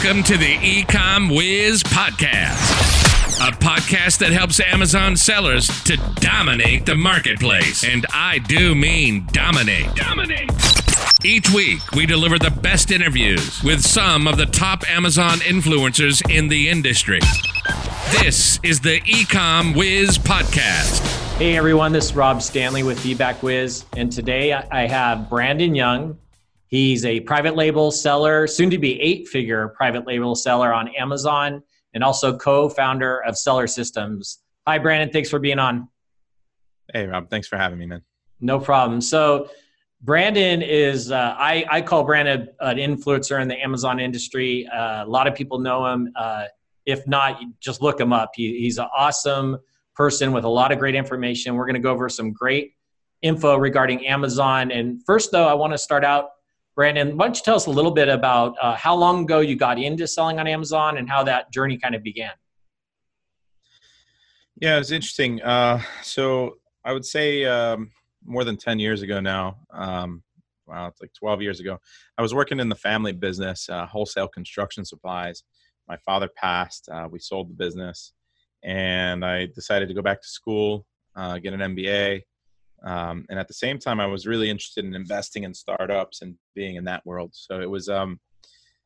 Welcome to the Ecom Whiz Podcast, a podcast that helps Amazon sellers to dominate the marketplace. And I do mean dominate. Dominate. Each week, we deliver the best interviews with some of the top Amazon influencers in the industry. This is the Ecom Whiz Podcast. Hey everyone, this is Rob Stanley with FeedbackWhiz, and today I have Brandon Young, He's a private label seller, soon to be eight figure private label seller on Amazon, and also co founder of Seller Systems. Hi, Brandon. Thanks for being on. Hey, Rob. Thanks for having me, man. No problem. So, Brandon is, uh, I, I call Brandon an influencer in the Amazon industry. Uh, a lot of people know him. Uh, if not, just look him up. He, he's an awesome person with a lot of great information. We're going to go over some great info regarding Amazon. And first, though, I want to start out Brandon, why don't you tell us a little bit about uh, how long ago you got into selling on Amazon and how that journey kind of began? Yeah, it was interesting. Uh, so I would say um, more than 10 years ago now. Um, wow, it's like 12 years ago. I was working in the family business, uh, wholesale construction supplies. My father passed. Uh, we sold the business, and I decided to go back to school, uh, get an MBA, um, and at the same time, I was really interested in investing in startups and being in that world. So it was um,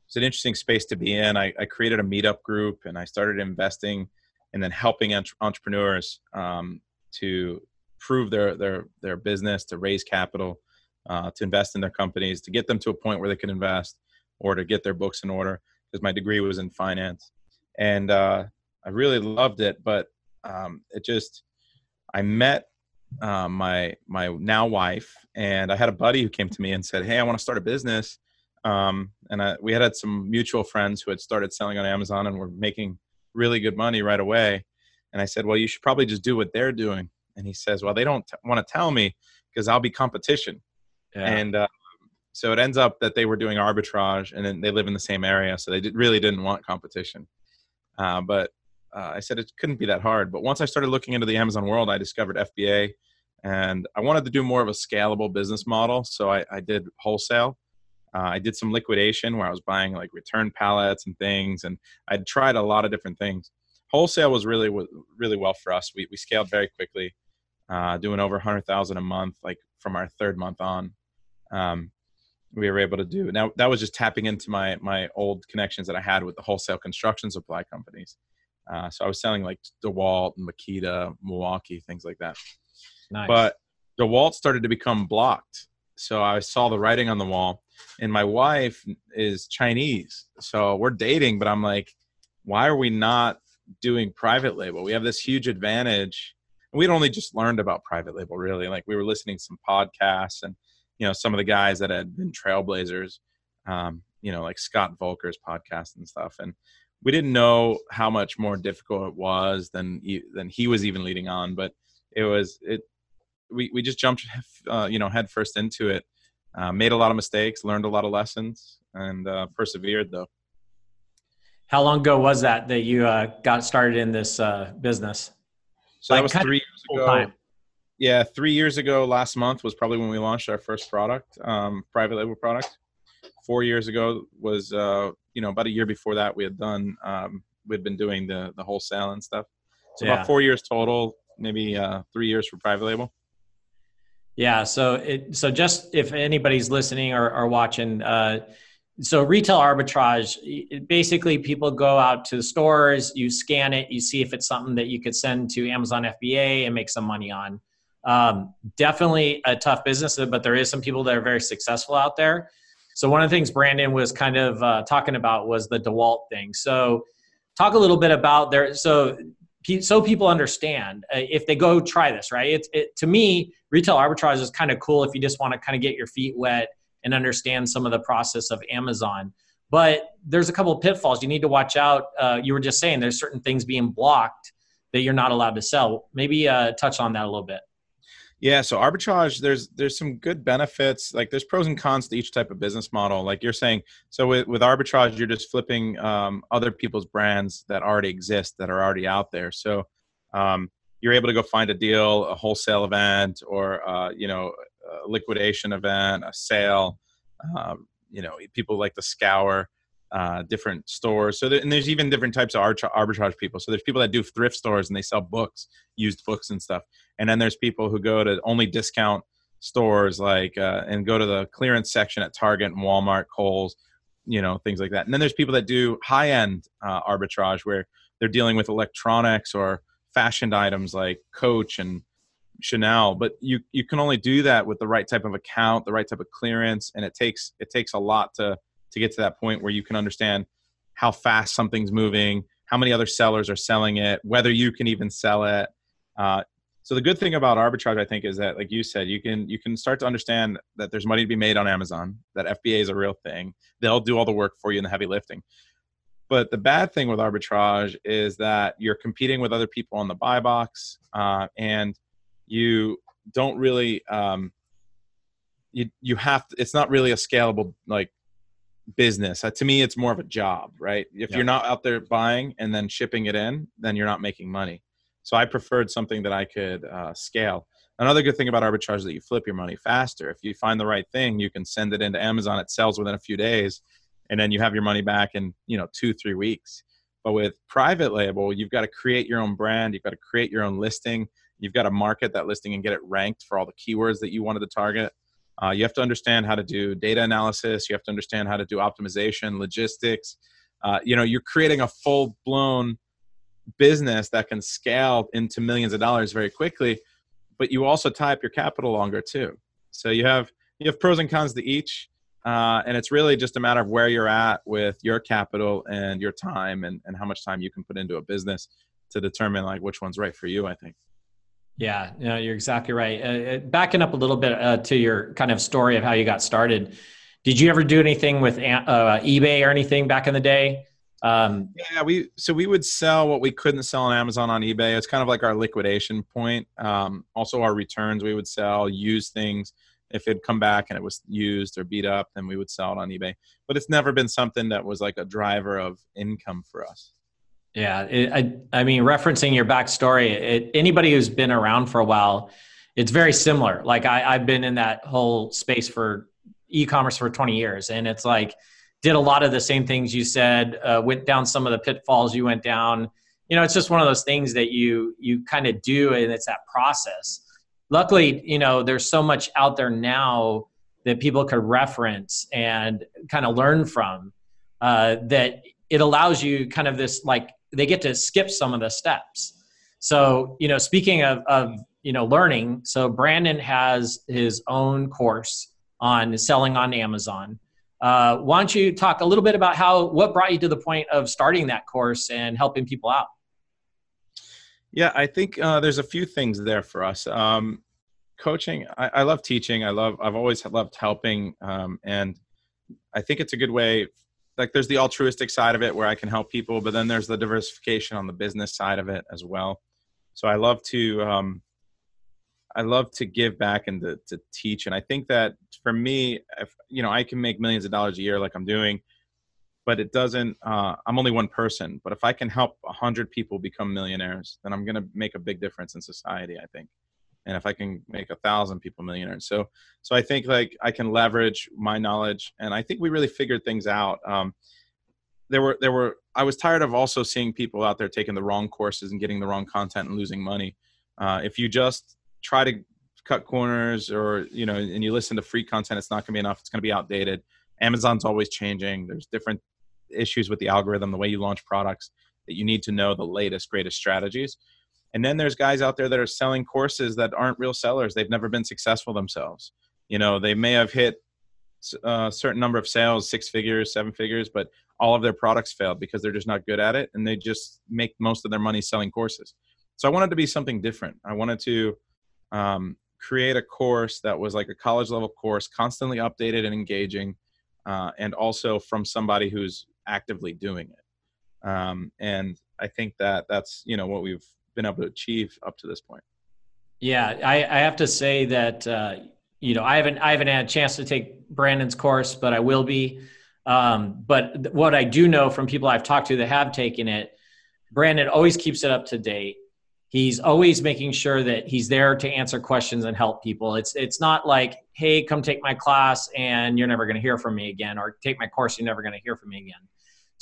it's an interesting space to be in. I, I, created a meetup group and I started investing and then helping entre- entrepreneurs um, to prove their their their business, to raise capital, uh, to invest in their companies, to get them to a point where they can invest, or to get their books in order. Because my degree was in finance, and uh, I really loved it, but um, it just I met uh, my my now wife, and I had a buddy who came to me and said, "Hey, I want to start a business." Um, and I, we had, had some mutual friends who had started selling on Amazon and were making really good money right away. And I said, "Well, you should probably just do what they're doing." And he says, "Well, they don't t- want to tell me because I'll be competition." Yeah. And uh, so it ends up that they were doing arbitrage, and then they live in the same area, so they did, really didn't want competition. Uh, but uh, I said it couldn't be that hard. But once I started looking into the Amazon world, I discovered FBA, and I wanted to do more of a scalable business model. So I, I did wholesale. Uh, I did some liquidation where I was buying like return pallets and things, and I'd tried a lot of different things. Wholesale was really really well for us. We we scaled very quickly, uh, doing over hundred thousand a month, like from our third month on. Um, we were able to do now that was just tapping into my my old connections that I had with the wholesale construction supply companies. Uh, so I was selling like DeWalt, Makita, Milwaukee, things like that. Nice. But DeWalt started to become blocked. So I saw the writing on the wall. And my wife is Chinese. So we're dating, but I'm like, why are we not doing private label? We have this huge advantage. And we'd only just learned about private label, really. Like we were listening to some podcasts and, you know, some of the guys that had been trailblazers, um, you know, like Scott Voelker's podcast and stuff. And we didn't know how much more difficult it was than than he was even leading on, but it was it. We we just jumped, uh, you know, head first into it. Uh, made a lot of mistakes, learned a lot of lessons, and uh, persevered though. How long ago was that that you uh, got started in this uh, business? So like that was three years ago. Time. Yeah, three years ago. Last month was probably when we launched our first product, um, private label product. Four years ago was uh, you know about a year before that we had done um, we'd been doing the the wholesale and stuff. So yeah. about four years total maybe uh, three years for private label. Yeah so it so just if anybody's listening or, or watching uh, so retail arbitrage basically people go out to the stores you scan it you see if it's something that you could send to amazon fba and make some money on. Um, definitely a tough business but there is some people that are very successful out there so one of the things Brandon was kind of uh, talking about was the DeWalt thing. So talk a little bit about there. So so people understand uh, if they go try this, right? It's it, to me, retail arbitrage is kind of cool if you just want to kind of get your feet wet and understand some of the process of Amazon. But there's a couple of pitfalls you need to watch out. Uh, you were just saying there's certain things being blocked that you're not allowed to sell. Maybe uh, touch on that a little bit. Yeah, so arbitrage, there's there's some good benefits. Like there's pros and cons to each type of business model. Like you're saying, so with, with arbitrage, you're just flipping um, other people's brands that already exist, that are already out there. So um, you're able to go find a deal, a wholesale event, or uh, you know, a liquidation event, a sale. Uh, you know, people like to scour. Uh, different stores. So, there, and there's even different types of arbitrage people. So, there's people that do thrift stores and they sell books, used books and stuff. And then there's people who go to only discount stores, like uh, and go to the clearance section at Target and Walmart, Kohl's, you know, things like that. And then there's people that do high end uh, arbitrage where they're dealing with electronics or fashioned items like Coach and Chanel, but you you can only do that with the right type of account, the right type of clearance, and it takes it takes a lot to to get to that point where you can understand how fast something's moving, how many other sellers are selling it, whether you can even sell it. Uh, so the good thing about arbitrage, I think, is that, like you said, you can you can start to understand that there's money to be made on Amazon, that FBA is a real thing. They'll do all the work for you in the heavy lifting. But the bad thing with arbitrage is that you're competing with other people on the buy box, uh, and you don't really um, you you have to, it's not really a scalable like business. Uh, to me, it's more of a job, right? If yeah. you're not out there buying and then shipping it in, then you're not making money. So I preferred something that I could uh, scale. Another good thing about arbitrage is that you flip your money faster. If you find the right thing, you can send it into Amazon. It sells within a few days, and then you have your money back in you know two three weeks. But with private label, you've got to create your own brand. You've got to create your own listing. You've got to market that listing and get it ranked for all the keywords that you wanted to target. Uh, you have to understand how to do data analysis. You have to understand how to do optimization, logistics. Uh, you know, you're creating a full blown business that can scale into millions of dollars very quickly, but you also tie up your capital longer too. So you have you have pros and cons to each, uh, and it's really just a matter of where you're at with your capital and your time and, and how much time you can put into a business to determine like which one's right for you. I think. Yeah, no, you're exactly right. Uh, uh, backing up a little bit uh, to your kind of story of how you got started, did you ever do anything with uh, eBay or anything back in the day? Um, yeah, we so we would sell what we couldn't sell on Amazon on eBay. It's kind of like our liquidation point. Um, also, our returns we would sell used things. If it'd come back and it was used or beat up, then we would sell it on eBay. But it's never been something that was like a driver of income for us. Yeah, it, I, I mean, referencing your backstory, it, anybody who's been around for a while, it's very similar. Like I, I've been in that whole space for e-commerce for 20 years, and it's like did a lot of the same things you said, uh, went down some of the pitfalls you went down. You know, it's just one of those things that you you kind of do, and it's that process. Luckily, you know, there's so much out there now that people could reference and kind of learn from uh, that it allows you kind of this like they get to skip some of the steps. So, you know, speaking of, of you know learning, so Brandon has his own course on selling on Amazon. Uh, why don't you talk a little bit about how what brought you to the point of starting that course and helping people out? Yeah, I think uh, there's a few things there for us. Um, coaching, I, I, love teaching. I love. I've always loved helping, um, and I think it's a good way like there's the altruistic side of it where I can help people, but then there's the diversification on the business side of it as well. So I love to um, I love to give back and to, to teach, and I think that for me, if you know, I can make millions of dollars a year like I'm doing, but it doesn't. Uh, I'm only one person, but if I can help a hundred people become millionaires, then I'm going to make a big difference in society. I think and if i can make a thousand people millionaires. So so i think like i can leverage my knowledge and i think we really figured things out. Um, there were there were i was tired of also seeing people out there taking the wrong courses and getting the wrong content and losing money. Uh, if you just try to cut corners or you know and you listen to free content it's not going to be enough it's going to be outdated. Amazon's always changing. There's different issues with the algorithm the way you launch products that you need to know the latest greatest strategies and then there's guys out there that are selling courses that aren't real sellers. They've never been successful themselves. You know, they may have hit a uh, certain number of sales, six figures, seven figures, but all of their products failed because they're just not good at it and they just make most of their money selling courses. So I wanted to be something different. I wanted to um, create a course that was like a college level course, constantly updated and engaging, uh, and also from somebody who's actively doing it. Um, and I think that that's you know what we've been able to achieve up to this point. Yeah, I, I have to say that uh, you know I haven't I haven't had a chance to take Brandon's course, but I will be. Um, but what I do know from people I've talked to that have taken it, Brandon always keeps it up to date. He's always making sure that he's there to answer questions and help people. It's it's not like, hey, come take my class and you're never going to hear from me again, or take my course, you're never going to hear from me again.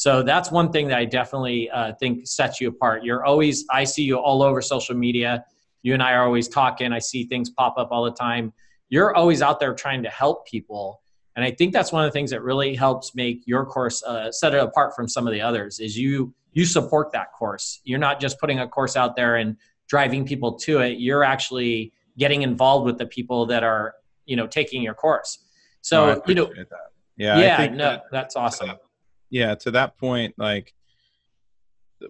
So that's one thing that I definitely uh, think sets you apart. You're always, I see you all over social media. You and I are always talking. I see things pop up all the time. You're always out there trying to help people. And I think that's one of the things that really helps make your course uh, set it apart from some of the others is you you support that course. You're not just putting a course out there and driving people to it. You're actually getting involved with the people that are, you know, taking your course. So, no, you know, that. yeah, yeah, no, that, that's awesome. Yeah, to that point, like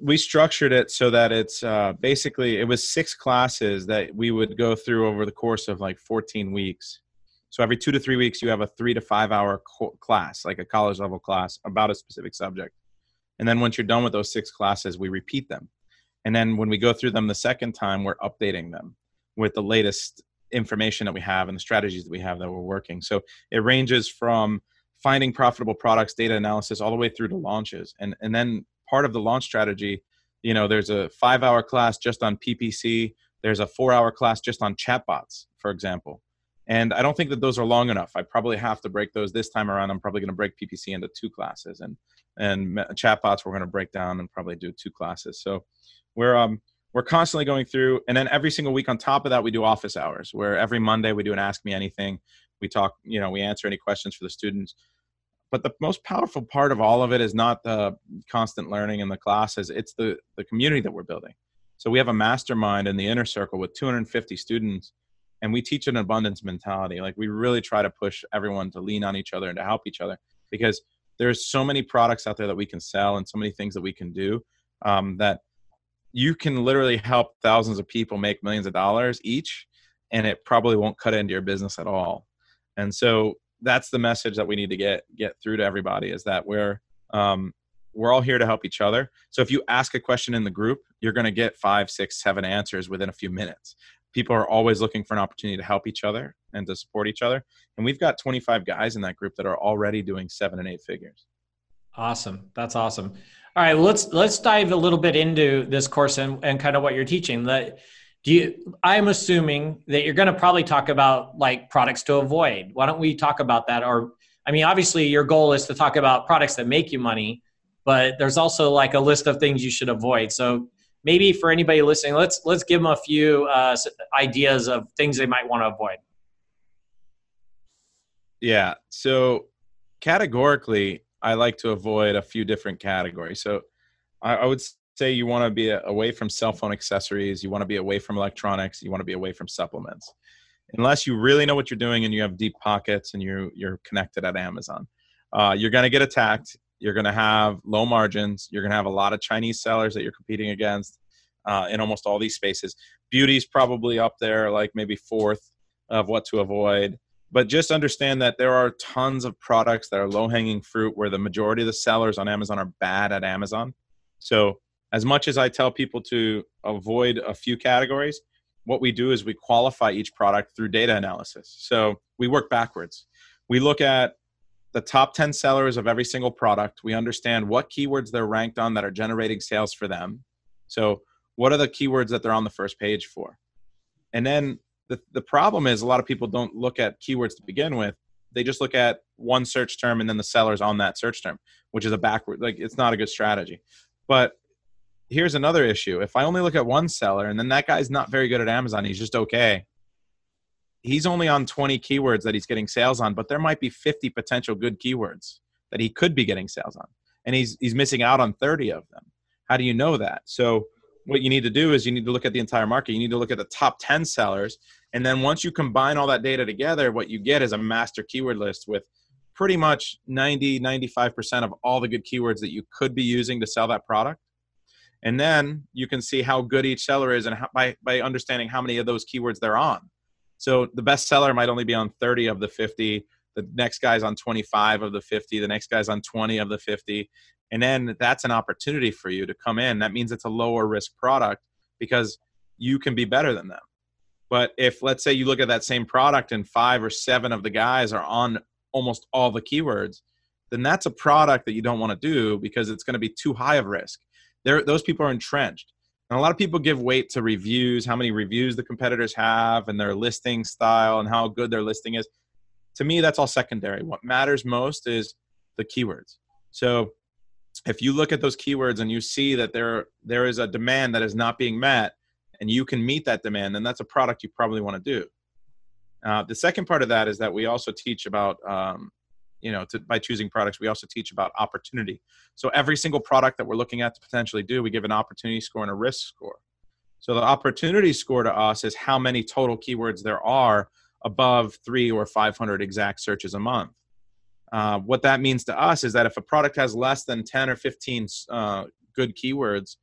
we structured it so that it's uh, basically it was six classes that we would go through over the course of like 14 weeks. So every two to three weeks, you have a three to five hour co- class, like a college level class about a specific subject. And then once you're done with those six classes, we repeat them. And then when we go through them the second time, we're updating them with the latest information that we have and the strategies that we have that we're working. So it ranges from finding profitable products, data analysis, all the way through to launches. And and then part of the launch strategy, you know, there's a five hour class just on PPC. There's a four hour class just on chatbots, for example. And I don't think that those are long enough. I probably have to break those this time around. I'm probably going to break PPC into two classes, and and chatbots we're going to break down and probably do two classes. So we're um we're constantly going through, and then every single week on top of that, we do office hours where every Monday we do an Ask Me Anything. We talk, you know, we answer any questions for the students. But the most powerful part of all of it is not the constant learning in the classes; it's the the community that we're building. So we have a mastermind in the inner circle with 250 students and we teach an abundance mentality like we really try to push everyone to lean on each other and to help each other because there's so many products out there that we can sell and so many things that we can do um, that you can literally help thousands of people make millions of dollars each and it probably won't cut into your business at all and so that's the message that we need to get get through to everybody is that we're um, we're all here to help each other so if you ask a question in the group you're going to get five six seven answers within a few minutes people are always looking for an opportunity to help each other and to support each other. And we've got 25 guys in that group that are already doing seven and eight figures. Awesome. That's awesome. All right, let's let's dive a little bit into this course and, and kind of what you're teaching. That do you I'm assuming that you're going to probably talk about like products to avoid. Why don't we talk about that or I mean obviously your goal is to talk about products that make you money, but there's also like a list of things you should avoid. So maybe for anybody listening, let's let's give them a few uh, ideas of things they might want to avoid. Yeah. So categorically, I like to avoid a few different categories. So I, I would say you want to be away from cell phone accessories, you want to be away from electronics, you want to be away from supplements. Unless you really know what you're doing and you have deep pockets and you're you're connected at Amazon, uh, you're going to get attacked you're going to have low margins. You're going to have a lot of Chinese sellers that you're competing against uh, in almost all these spaces. Beauty's probably up there, like maybe fourth of what to avoid. But just understand that there are tons of products that are low hanging fruit where the majority of the sellers on Amazon are bad at Amazon. So, as much as I tell people to avoid a few categories, what we do is we qualify each product through data analysis. So, we work backwards. We look at the top 10 sellers of every single product. We understand what keywords they're ranked on that are generating sales for them. So, what are the keywords that they're on the first page for? And then the, the problem is a lot of people don't look at keywords to begin with. They just look at one search term and then the sellers on that search term, which is a backward, like it's not a good strategy. But here's another issue. If I only look at one seller and then that guy's not very good at Amazon, he's just okay, he's only on 20 keywords that he's getting sales on, but there might be 50 potential good keywords that he could be getting sales on. And he's he's missing out on 30 of them. How do you know that? So what you need to do is you need to look at the entire market. You need to look at the top 10 sellers. And then once you combine all that data together, what you get is a master keyword list with pretty much 90, 95% of all the good keywords that you could be using to sell that product. And then you can see how good each seller is and how, by, by understanding how many of those keywords they're on. So the best seller might only be on 30 of the 50. The next guy's on 25 of the 50. The next guy's on 20 of the 50. And then that's an opportunity for you to come in. That means it's a lower risk product because you can be better than them. But if, let's say, you look at that same product and five or seven of the guys are on almost all the keywords, then that's a product that you don't want to do because it's going to be too high of risk. Those people are entrenched. And a lot of people give weight to reviews, how many reviews the competitors have, and their listing style, and how good their listing is. To me, that's all secondary. What matters most is the keywords. So if you look at those keywords and you see that there there is a demand that is not being met, and you can meet that demand, then that's a product you probably want to do. Uh, the second part of that is that we also teach about um, you know to, by choosing products we also teach about opportunity. So every single product that we're looking at to potentially do we give an opportunity score and a risk score. So the opportunity score to us is how many total keywords there are above three or 500 exact searches a month. Uh, what that means to us is that if a product has less than 10 or 15 uh, good keywords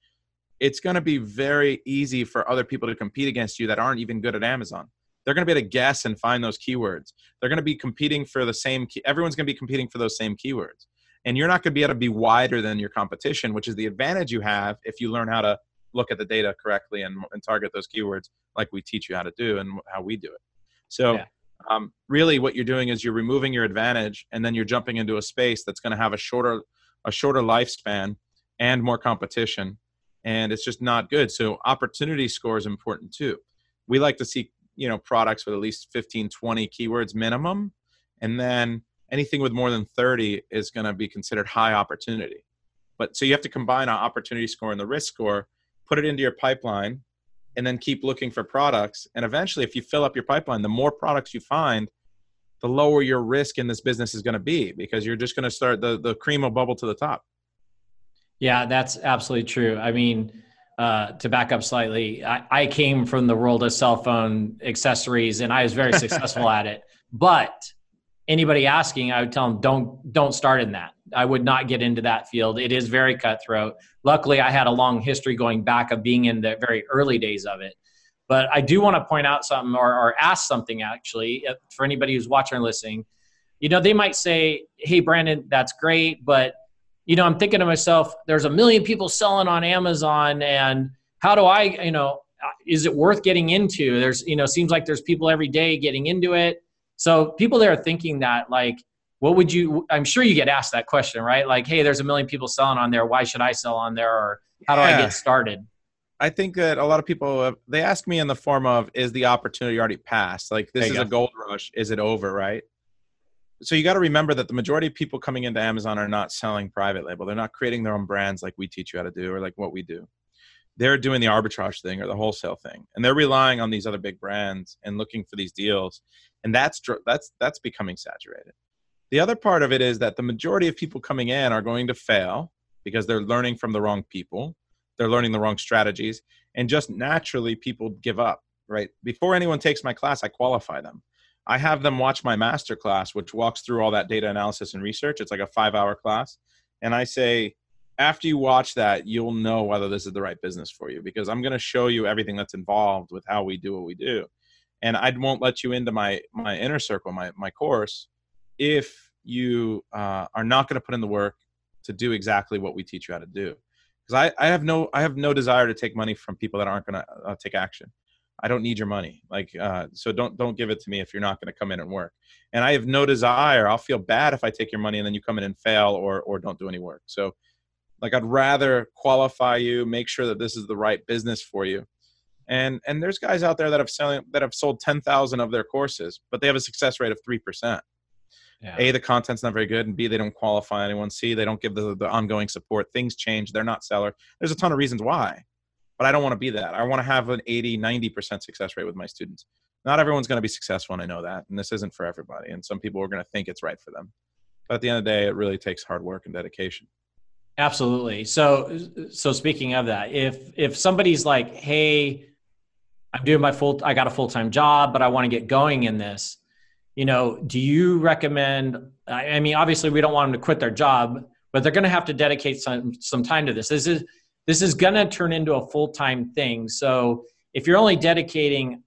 it's going to be very easy for other people to compete against you that aren't even good at amazon they're going to be able to guess and find those keywords. They're going to be competing for the same. Key, everyone's going to be competing for those same keywords, and you're not going to be able to be wider than your competition, which is the advantage you have if you learn how to look at the data correctly and, and target those keywords like we teach you how to do and how we do it. So. Yeah. Um, really, what you're doing is you're removing your advantage, and then you're jumping into a space that's going to have a shorter, a shorter lifespan, and more competition, and it's just not good. So, opportunity score is important too. We like to see you know products with at least 15 20 keywords minimum. And then anything with more than 30 is going to be considered high opportunity. But so you have to combine an opportunity score and the risk score put it into your pipeline and then keep looking for products. And eventually if you fill up your pipeline the more products you find the lower your risk in this business is going to be because you're just going to start the the cream will bubble to the top. Yeah that's absolutely true. I mean uh, to back up slightly, I, I, came from the world of cell phone accessories and I was very successful at it. But anybody asking, I would tell them don't don't start in that. I would not get into that field. It is very cutthroat. Luckily, I had a long history going back of being in the very early days of it. But I do want to point out something or, or ask something actually uh, for anybody who's watching or listening. You know, they might say, "Hey, Brandon, that's great, but." You know, I'm thinking to myself, there's a million people selling on Amazon, and how do I, you know, is it worth getting into? There's, you know, seems like there's people every day getting into it. So people there are thinking that, like, what would you? I'm sure you get asked that question, right? Like, hey, there's a million people selling on there. Why should I sell on there? Or how do yeah. I get started? I think that a lot of people they ask me in the form of, is the opportunity already passed? Like, this is go. a gold rush. Is it over? Right? So you got to remember that the majority of people coming into Amazon are not selling private label. They're not creating their own brands like we teach you how to do or like what we do. They're doing the arbitrage thing or the wholesale thing, and they're relying on these other big brands and looking for these deals, and that's that's that's becoming saturated. The other part of it is that the majority of people coming in are going to fail because they're learning from the wrong people, they're learning the wrong strategies, and just naturally people give up. Right before anyone takes my class, I qualify them I have them watch my master class, which walks through all that data analysis and research. It's like a five hour class. And I say, after you watch that, you'll know whether this is the right business for you because I'm going to show you everything that's involved with how we do what we do. And I won't let you into my, my inner circle, my, my course, if you uh, are not going to put in the work to do exactly what we teach you how to do. Because I, I have no I have no desire to take money from people that aren't going to uh, take action. I don't need your money. Like, uh, so don't don't give it to me if you're not going to come in and work. And I have no desire. I'll feel bad if I take your money and then you come in and fail or or don't do any work. So, like, I'd rather qualify you, make sure that this is the right business for you. And and there's guys out there that have selling that have sold ten thousand of their courses, but they have a success rate of three percent. Yeah. A, the content's not very good, and B, they don't qualify anyone. C, they don't give the, the ongoing support. Things change. They're not seller. There's a ton of reasons why but I don't want to be that. I want to have an 80, 90% success rate with my students. Not everyone's going to be successful, and I know that. And this isn't for everybody. And some people are going to think it's right for them. But at the end of the day, it really takes hard work and dedication. Absolutely. So, so speaking of that, if if somebody's like, "Hey, I'm doing my full, I got a full time job, but I want to get going in this," you know, do you recommend? I mean, obviously, we don't want them to quit their job, but they're going to have to dedicate some some time to this. This is this is going to turn into a full-time thing. So if you're only dedicating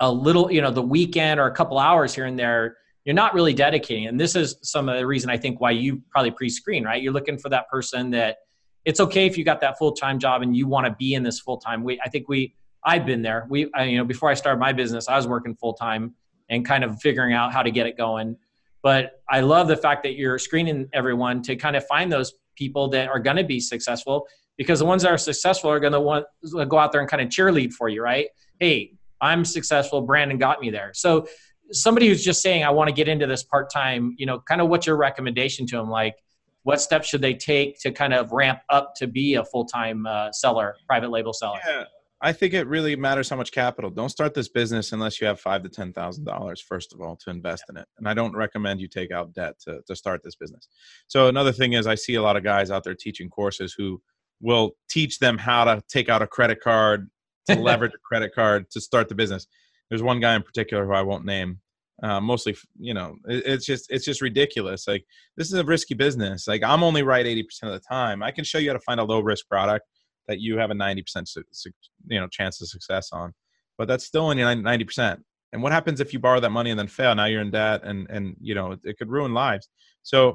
a little you know the weekend or a couple hours here and there you're not really dedicating. And this is some of the reason i think why you probably pre-screen right? You're looking for that person that it's okay if you got that full-time job and you want to be in this full-time. We i think we i've been there. We I, you know before i started my business i was working full-time and kind of figuring out how to get it going. But i love the fact that you're screening everyone to kind of find those people that are going to be successful because the ones that are successful are going to want to go out there and kind of cheerlead for you, right? Hey, I'm successful. Brandon got me there. So somebody who's just saying, I want to get into this part time, you know, kind of what's your recommendation to them? Like, what steps should they take to kind of ramp up to be a full time uh, seller, private label seller? Yeah. I think it really matters how much capital. Don't start this business unless you have five to ten thousand dollars, first of all, to invest in it. And I don't recommend you take out debt to, to start this business. So another thing is I see a lot of guys out there teaching courses who will teach them how to take out a credit card, to leverage a credit card to start the business. There's one guy in particular who I won't name. Uh, mostly, you know, it, it's just it's just ridiculous. Like this is a risky business. Like I'm only right 80% of the time. I can show you how to find a low risk product that you have a 90% su- su- you know chance of success on but that's still only 90% and what happens if you borrow that money and then fail now you're in debt and and you know it could ruin lives so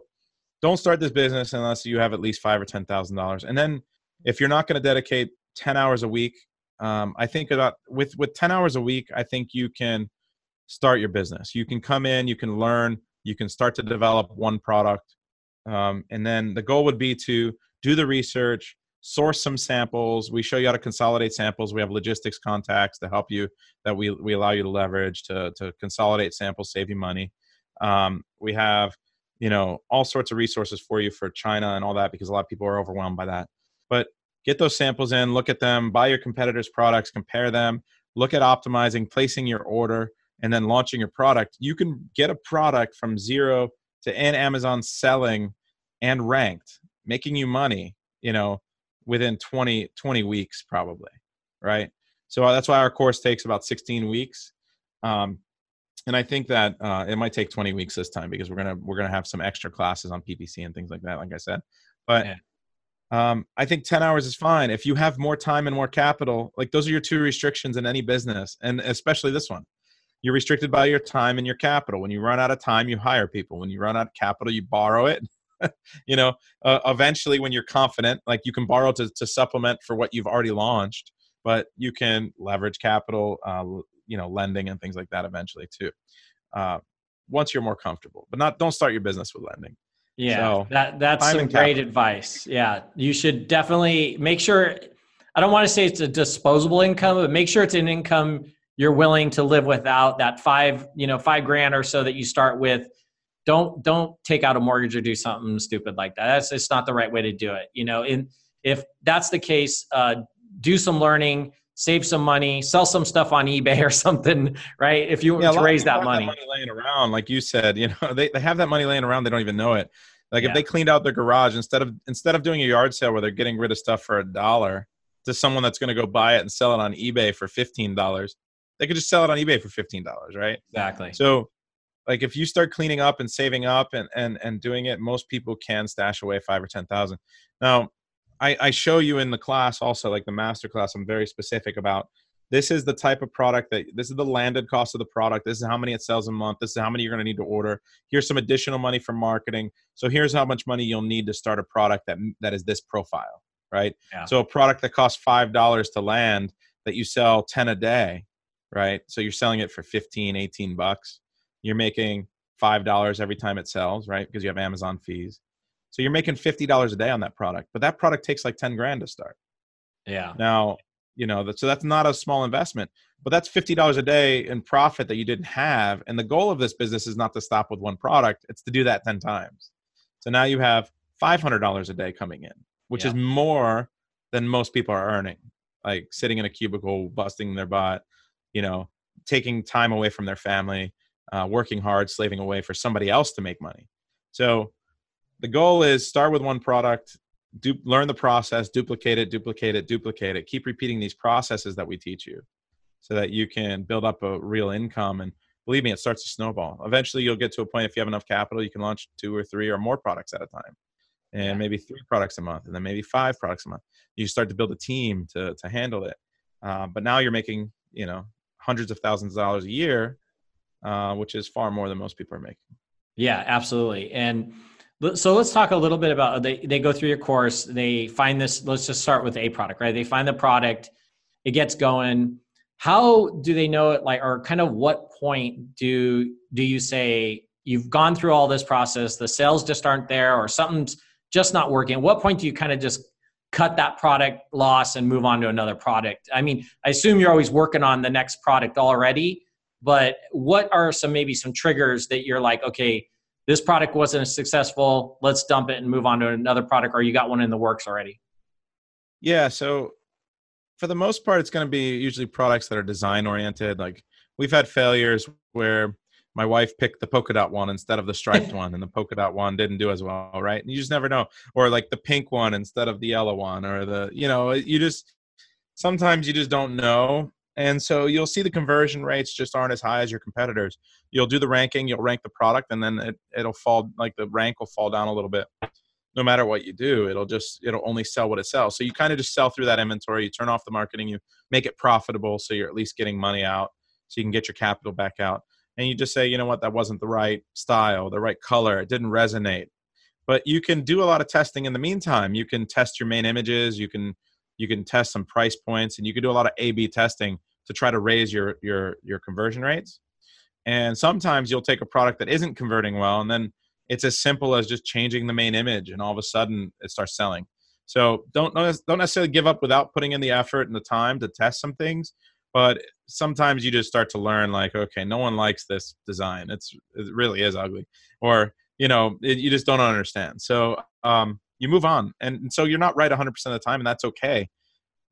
don't start this business unless you have at least five or ten thousand dollars and then if you're not going to dedicate 10 hours a week um, i think about with with 10 hours a week i think you can start your business you can come in you can learn you can start to develop one product um, and then the goal would be to do the research source some samples. We show you how to consolidate samples. We have logistics contacts to help you that we, we allow you to leverage to, to consolidate samples, save you money. Um, we have, you know, all sorts of resources for you for China and all that because a lot of people are overwhelmed by that. But get those samples in, look at them, buy your competitors' products, compare them, look at optimizing, placing your order, and then launching your product. You can get a product from zero to in Amazon selling and ranked, making you money, you know, within 20, 20 weeks probably right so uh, that's why our course takes about 16 weeks um, and i think that uh, it might take 20 weeks this time because we're gonna we're gonna have some extra classes on ppc and things like that like i said but yeah. Um, i think 10 hours is fine. If you have more time and more capital like those are your two restrictions in any business and especially this one. You're restricted by your time and your capital. When you run out of time you hire people. When you run out of capital you borrow it. You know, uh, eventually when you're confident, like you can borrow to, to supplement for what you've already launched, but you can leverage capital, uh, you know, lending and things like that eventually too. Uh, once you're more comfortable, but not, don't start your business with lending. Yeah, so, that that's some great capital. advice. Yeah, you should definitely make sure. I don't want to say it's a disposable income, but make sure it's an income you're willing to live without. That five, you know, five grand or so that you start with don't don't take out a mortgage or do something stupid like that that's just not the right way to do it you know and if that's the case uh, do some learning save some money sell some stuff on ebay or something right? If you yeah, to raise that money. that money. laying around like you said you know they, they have that money laying around they don't even know it. Like yeah. if they cleaned out their garage instead of instead of doing a yard sale where they're getting rid of stuff for a dollar to someone that's going to go buy it and sell it on ebay for $15 they could just sell it on ebay for $15 right? Exactly. So like if you start cleaning up and saving up and and and doing it most people can stash away five or ten thousand. Now I, I show you in the class also like the master class i'm very specific about this is the type of product that this is the landed cost of the product this is how many it sells a month this is how many you're going to need to order here's some additional money for marketing so here's how much money you'll need to start a product that that is this profile right yeah. so a product that costs five dollars to land that you sell 10 a day right so you're selling it for 15 18 bucks you're making five dollars every time it sells, right? Because you have Amazon fees. So you're making fifty dollars a day on that product, but that product takes like ten grand to start. Yeah. Now, you know, so that's not a small investment, but that's fifty dollars a day in profit that you didn't have. And the goal of this business is not to stop with one product; it's to do that ten times. So now you have five hundred dollars a day coming in, which yeah. is more than most people are earning. Like sitting in a cubicle, busting their butt, you know, taking time away from their family uh, working hard, slaving away for somebody else to make money. So the goal is start with one product, du- learn the process, duplicate it, duplicate it, duplicate it. Keep repeating these processes that we teach you so that you can build up a real income. And believe me, it starts to snowball. Eventually, you'll get to a point if you have enough capital, you can launch two or three or more products at a time. And yeah. maybe three products a month, and then maybe five products a month. You start to build a team to to handle it. Uh, but now you're making, you know, hundreds of thousands of dollars a year uh, which is far more than most people are making. Yeah, absolutely. And so let's talk a little bit about they, they go through your course, they find this, let's just start with a product, right? They find the product, it gets going. How do they know it like or kind of what point do do you say you've gone through all this process, the sales just aren't there or something's just not working? At what point do you kind of just cut that product loss and move on to another product? I mean, I assume you're always working on the next product already, but what are some maybe some triggers that you're like, okay, this product wasn't successful, let's dump it and move on to another product, or you got one in the works already? Yeah, so for the most part, it's going to be usually products that are design oriented. Like we've had failures where my wife picked the polka dot one instead of the striped one, and the polka dot one didn't do as well, right? And you just never know. Or like the pink one instead of the yellow one, or the you know, you just sometimes you just don't know. And so you'll see the conversion rates just aren't as high as your competitors. You'll do the ranking, you'll rank the product, and then it, it'll fall like the rank will fall down a little bit. No matter what you do, it'll just it'll only sell what it sells. So you kind of just sell through that inventory. You turn off the marketing, you make it profitable, so you're at least getting money out, so you can get your capital back out and you just say, you know what, that wasn't the right style, the right color, it didn't resonate. But you can do a lot of testing in the meantime. You can test your main images, you can you can test some price points, and you can do a lot of A/B testing to try to raise your your your conversion rates. And sometimes you'll take a product that isn't converting well, and then it's as simple as just changing the main image, and all of a sudden it starts selling. So don't don't necessarily give up without putting in the effort and the time to test some things, but sometimes you just start to learn like okay no one likes this design. It's it really is ugly. Or you know it, you just don't understand. So um, you move on. And, and so you're not right 100% of the time and that's okay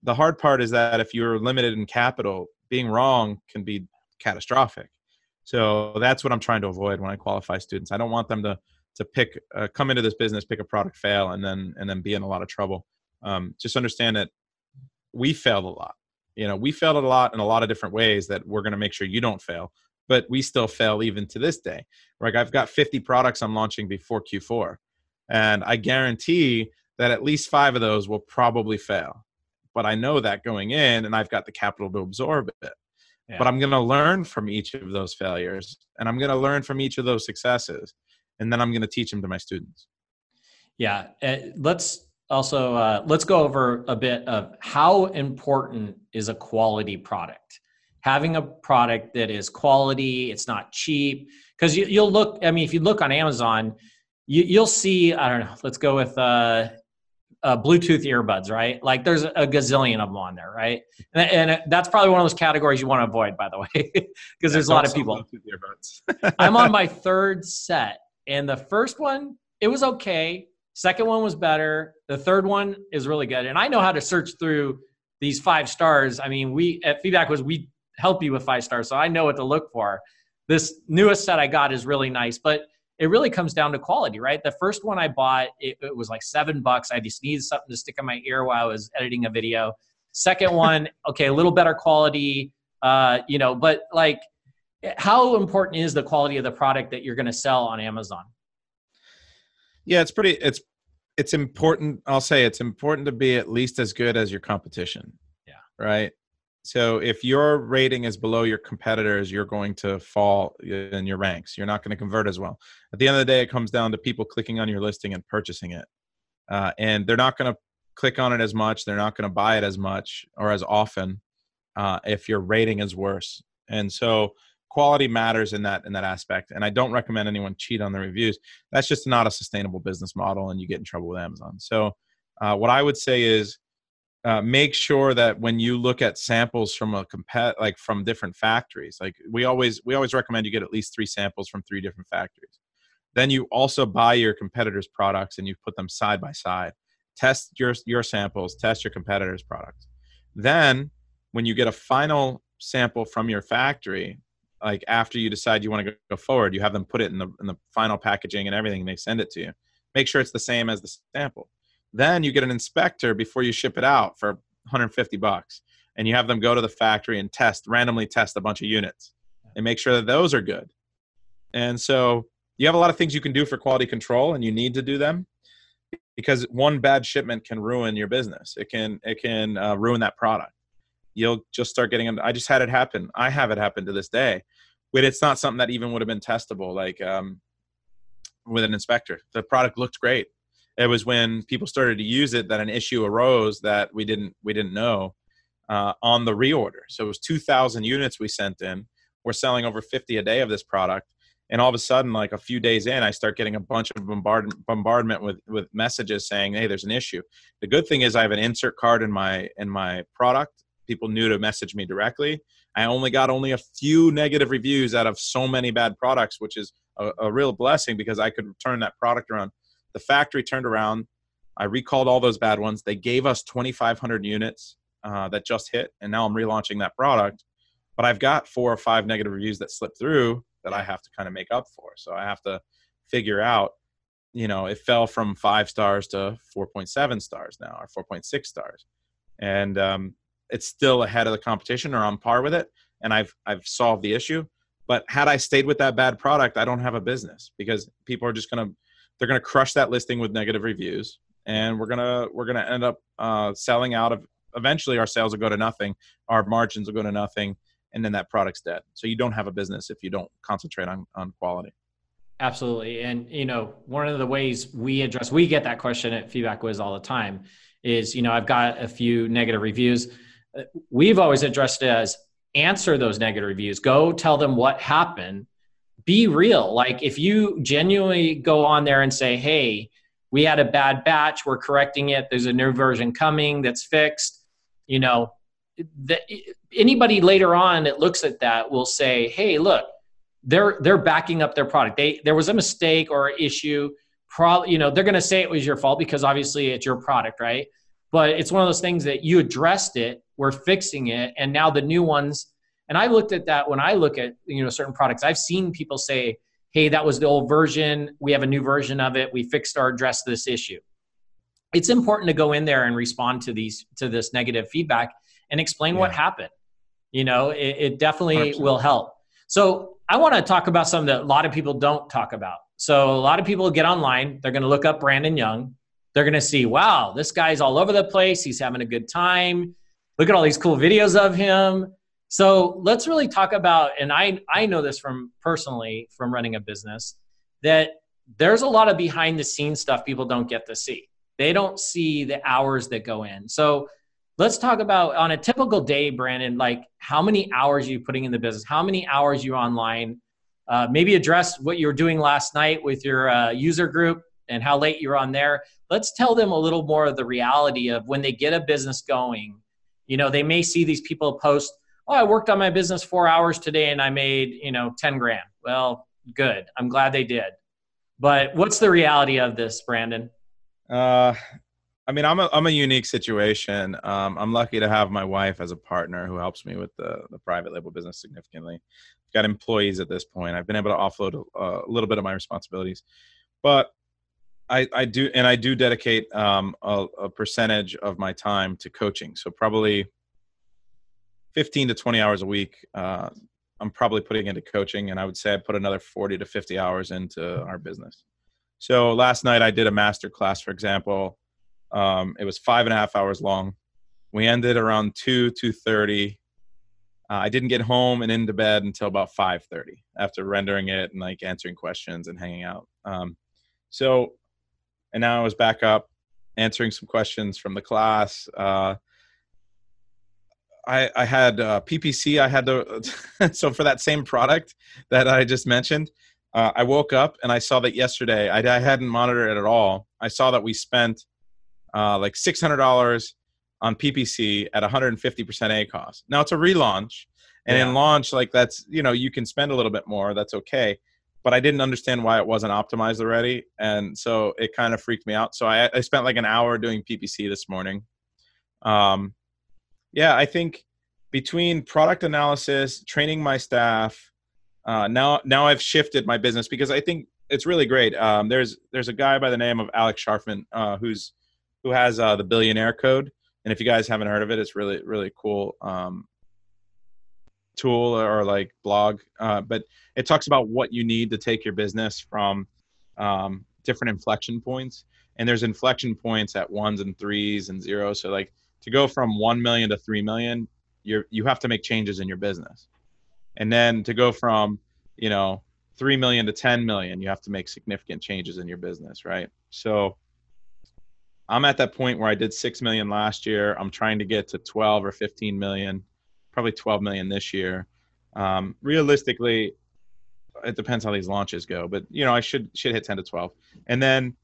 the hard part is that if you're limited in capital being wrong can be catastrophic. So that's what i'm trying to avoid when i qualify students. I don't want them to to pick uh, come into this business pick a product fail and then and then be in a lot of trouble. Um, just understand that we failed a lot. You know we failed a lot in a lot of different ways that we're going to make sure you don't fail but we still fail even to this day. Like i've got 50 products i'm launching before q4 and i guarantee that at least five of those will probably fail but i know that going in and i've got the capital to absorb it. Yeah. but i'm going to learn from each of those failures and i'm going to learn from each of those successes and then i'm going to teach them to my students. Yeah uh, let's also uh, let's go over a bit of how important is a quality product. Having a product that is quality it's not cheap because you, will look i mean if you look on amazon you, will see i don't know let's go with uh, uh, bluetooth earbuds right like there's a gazillion of them on there right and, and that's probably one of those categories you want to avoid by the way because there's a lot of people i'm on my third set and the first one it was okay Second one was better. The third one is really good. And I know how to search through these five stars. I mean, we at FeedbackWhiz we help you with five stars, so I know what to look for. This newest set I got is really nice, but it really comes down to quality, right? The first one I bought, it, it was like seven bucks. I just needed something to stick in my ear while I was editing a video. Second one, okay, a little better quality, uh, you know, but like, how important is the quality of the product that you're going to sell on Amazon? Yeah, it's pretty. It's it's important. I'll say it's important to be at least as good as your competition. Yeah. Right. So if your rating is below your competitors, you're going to fall in your ranks. You're not going to convert as well. At the end of the day, it comes down to people clicking on your listing and purchasing it, uh, and they're not going to click on it as much. They're not going to buy it as much or as often uh, if your rating is worse. And so quality matters in that in that aspect and i don't recommend anyone cheat on the reviews that's just not a sustainable business model and you get in trouble with amazon so uh, what i would say is uh, make sure that when you look at samples from a compet like from different factories like we always we always recommend you get at least three samples from three different factories then you also buy your competitors products and you put them side by side test your your samples test your competitors products then when you get a final sample from your factory like after you decide you want to go forward, you have them put it in the in the final packaging and everything, and they send it to you. Make sure it's the same as the sample. Then you get an inspector before you ship it out for 150 bucks, and you have them go to the factory and test randomly test a bunch of units and make sure that those are good. And so you have a lot of things you can do for quality control, and you need to do them because one bad shipment can ruin your business. It can it can uh, ruin that product. You'll just start getting i just had it happen. I have it happen to this day but it's not something that even would have been testable like um, with an inspector. The product looked great it was when people started to use it that an issue arose that we didn't we didn't know uh, on the reorder. So it was 2000 units we sent in. We're selling over 50 a day of this product. And all of a sudden like a few days in i start getting a bunch of bombard- bombardment with with messages saying hey there's an issue. The good thing is i have an insert card in my in my product. People knew to message me directly. I only got only a few negative reviews out of so many bad products which is a, a real blessing because i could turn that product around the factory turned around i recalled all those bad ones they gave us 2500 units uh, that just hit and now i'm relaunching that product but i've got four or five negative reviews that slipped through that I have to kind of make up for. So I have to figure out, you know, it fell from five stars to 4.7 stars now or 4.6 stars. And um, it's still ahead of the competition or on par with it. And I've, I've solved the issue. But had I stayed with that bad product, I don't have a business because people are just going to, they're going to crush that listing with negative reviews. And we're going to, we're going to end up uh, selling out of, eventually our sales will go to nothing. Our margins will go to nothing and then that product's dead. So you don't have a business if you don't concentrate on, on quality. Absolutely. And, you know, one of the ways we address, we get that question at FeedbackWhiz all the time is, you know, I've got a few negative reviews. We've always addressed it as answer those negative reviews, go tell them what happened, be real. Like if you genuinely go on there and say, hey, we had a bad batch, we're correcting it, there's a new version coming that's fixed, you know, the, anybody later on that looks at that will say, "Hey, look, they're they're backing up their product. They there was a mistake or issue. Probably, you know, they're to say it was your fault because obviously it's your product, right? But it's one of those things that you addressed it, we're fixing it, and now the new ones. And I looked at that when I look at you know certain products. I've seen people say, "Hey, that was the old version. We have a new version of it. We fixed our address this issue." It's important to go in there and respond to these to this negative feedback and explain yeah. what happened. You know, it, it definitely 100%. will help. So I want to talk about something that a lot of people don't talk about. So a lot of people get online, they're going to look up Brandon Young. They're going to see, wow, this guy's all over the place. He's having a good time. Look at all these cool videos of him. So let's really talk about, and I, I know this from personally from running a business, that there's a lot of behind the scenes stuff people don't get to see. They don't see the hours that go in. So let's talk about on a typical day brandon like how many hours you putting in the business how many hours you online uh, maybe address what you were doing last night with your uh, user group and how late you're on there let's tell them a little more of the reality of when they get a business going you know they may see these people post oh i worked on my business four hours today and i made you know 10 grand well good i'm glad they did but what's the reality of this brandon uh, I mean, I'm a I'm a unique situation. Um, I'm lucky to have my wife as a partner who helps me with the the private label business significantly. I've got employees at this point. I've been able to offload a, a little bit of my responsibilities, but I I do and I do dedicate um, a, a percentage of my time to coaching. So probably 15 to 20 hours a week. Uh, I'm probably putting into coaching, and I would say I put another 40 to 50 hours into our business. So last night I did a master class, for example um, it was five and a half hours long. We ended around two two thirty. Uh, I didn't get home and into bed until about five thirty after rendering it and like answering questions and hanging out. Um, so, and now I was back up answering some questions from the class. Uh, I, I had uh, PPC. I had to so for that same product that I just mentioned. Uh, I woke up and I saw that yesterday. I, I hadn't monitored it at all. I saw that we spent uh, like $600 on PPC at 150% ACoS. Now it's a relaunch, and yeah. in launch, like that's you know you can spend a little bit more. That's okay, but I didn't understand why it wasn't optimized already, and so it kind of freaked me out. So I, I spent like an hour doing PPC this morning. Um, yeah, I think between product analysis, training my staff, uh, now now I've shifted my business because I think it's really great. Um, there's there's a guy by the name of Alex Charfen uh, who's who has uh, the Billionaire Code. And if you guys haven't heard of it, it's really really cool um, tool or like blog. Uh, but it talks about what you need to take your business from um, different inflection points. And there's inflection points at ones and threes and zeros. So like to go from one million to three million, you're you have to make changes in your business. And then to go from you know three million to ten million, you have to make significant changes in your business, right? So I'm at that point where I did 6 million last year. I'm trying to get to 12 or 15 million, probably 12 million this year. Um, realistically, it depends how these launches go, but you know, I should should hit 10 to 12. And then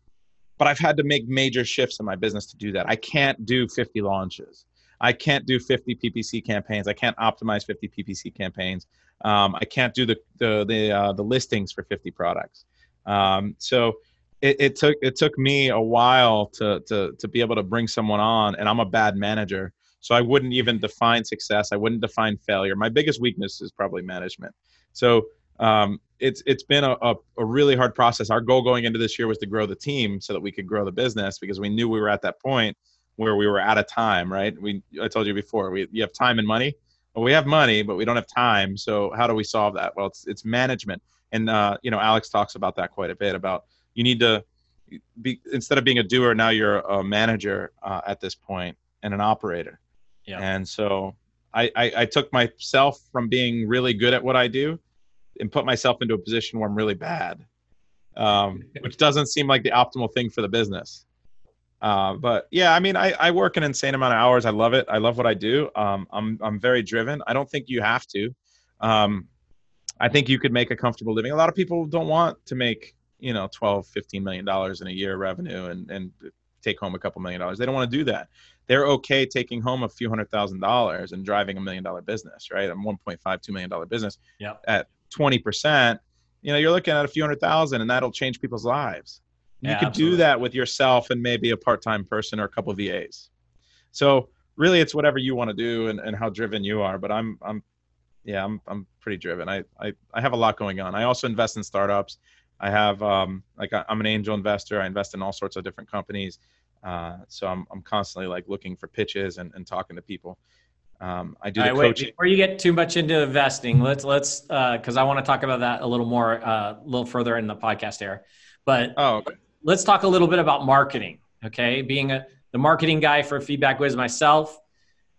but I've had to make major shifts in my business to do that. I can't do 50 launches. I can't do 50 PPC campaigns. I can't optimize 50 PPC campaigns. Um, I can't do the the the, uh, the listings for 50 products. Um, so it, it, took it took me a while to to to be able to bring someone on, and I'm a bad manager, so I wouldn't even define success. I wouldn't define failure. My biggest weakness is probably management. So um, it's it's been a, a, a, really hard process. Our goal going into this year was to grow the team so that we could grow the business because we knew we were at that point where we were out of time. Right? We I told you before we you have time and money. Well, we have money, but we don't have time. So how do we solve that? Well, it's it's management, and uh, you know Alex talks about that quite a bit about you need to be instead of being a doer now you're a manager uh, at this point and an operator yeah. and so I, I, I took myself from being really good at what i do and put myself into a position where i'm really bad um, which doesn't seem like the optimal thing for the business. Uh, but yeah i mean I, I work an insane amount of hours. I love it. I love what i do. Um, I'm, I'm very driven. I don't think you have to. Um, i think you could make a comfortable living. A lot of people don't want to make you know 12 15 million dollars in a year revenue and and take home a couple million dollars. They don't want to do that. They're okay taking home a few hundred thousand dollars and driving a million dollar business right? A 1.5 2 million dollar business yep. at 20% you know you're looking at a few hundred thousand and that'll change people's lives you yeah, could absolutely. do that with yourself and maybe a part-time person or a couple vas so really it's whatever you want to do and, and how driven you are but i'm i'm yeah i'm, I'm pretty driven I, I i have a lot going on i also invest in startups I have um, like I'm an angel investor. I invest in all sorts of different companies. Uh, so I'm, I'm constantly like looking for pitches and, and talking to people. Um, I do the right, coaching. Wait, before you get too much into investing, let's let's because uh, I want to talk about that a little more, uh, a little further in the podcast here. But oh, okay. let's talk a little bit about marketing. Okay, being a the marketing guy for FeedbackWhiz myself,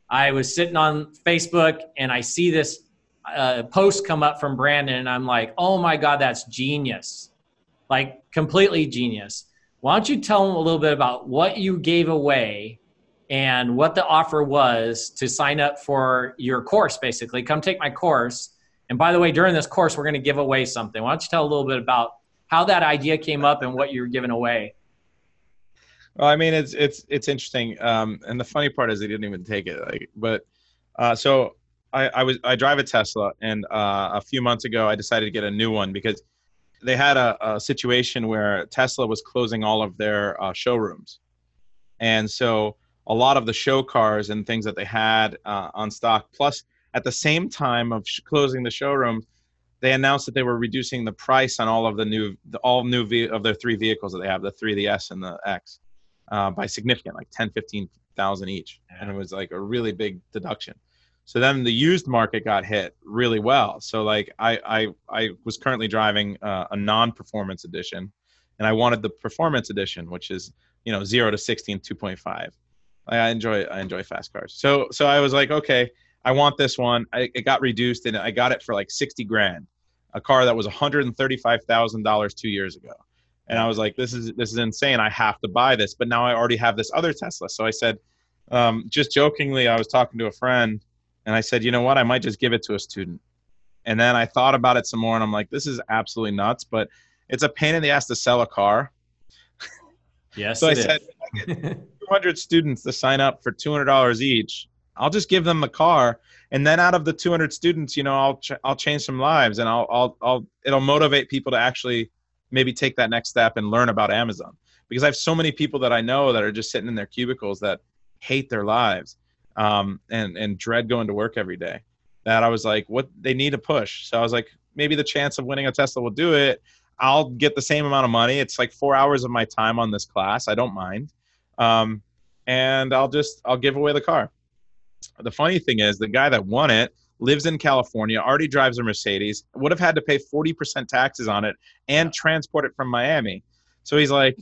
I was sitting on Facebook and I see this uh, post come up from Brandon, and I'm like, oh my god, that's genius like completely genius. Why don't you tell them a little bit about what you gave away and what the offer was to sign up for your course, basically? Come take my course. And by the way, during this course, we're going to give away something. Why don't you tell a little bit about how that idea came up and what you're giving away? Well, I mean, it's it's it's interesting, um, and the funny part is they didn't even take it. Like, but uh, so I, I was I drive a Tesla, and uh, a few months ago I decided to get a new one because they had a, a, situation where Tesla was closing all of their uh, showrooms, and so a lot of the show cars and things that they had uh, on stock. Plus, at the same time of sh- closing the showroom, they announced that they were reducing the price on all of the new, the, all new ve- of their three vehicles that they have, the three, the S and the X, uh, by significant, like 10, 15,000 each, and it was like a really big deduction. So then the used market got hit really well. So like I I, I was currently driving uh, a non-performance edition, and I wanted the performance edition, which is you know zero to 16 2.5. I enjoy I enjoy fast cars. So so I was like okay I want this one. I, it got reduced and I got it for like 60 grand, a car that was 135 thousand dollars two years ago. And I was like, this is this is insane. I have to buy this. But now I already have this other Tesla. So I said, um, just jokingly, I was talking to a friend and I said, you know what? I might just give it to a student. And then I thought about it some more and I'm like, this is absolutely nuts, but it's a pain in the ass to sell a car. Yes. so I said, 200 students to sign up for $200 each. I'll just give them the car. And then out of the 200 students, you know, I'll, ch- I'll change some lives and I'll, I'll, I'll, it'll motivate people to actually maybe take that next step and learn about Amazon. Because I have so many people that I know that are just sitting in their cubicles that hate their lives um, and and dread going to work every day. That I was like, what they need to push. So I was like, maybe the chance of winning a Tesla will do it. I'll get the same amount of money. It's like four hours of my time on this class. I don't mind, um, and I'll just I'll give away the car. The funny thing is, the guy that won it lives in California, already drives a Mercedes, would have had to pay 40% taxes on it and transport it from Miami. So he's like,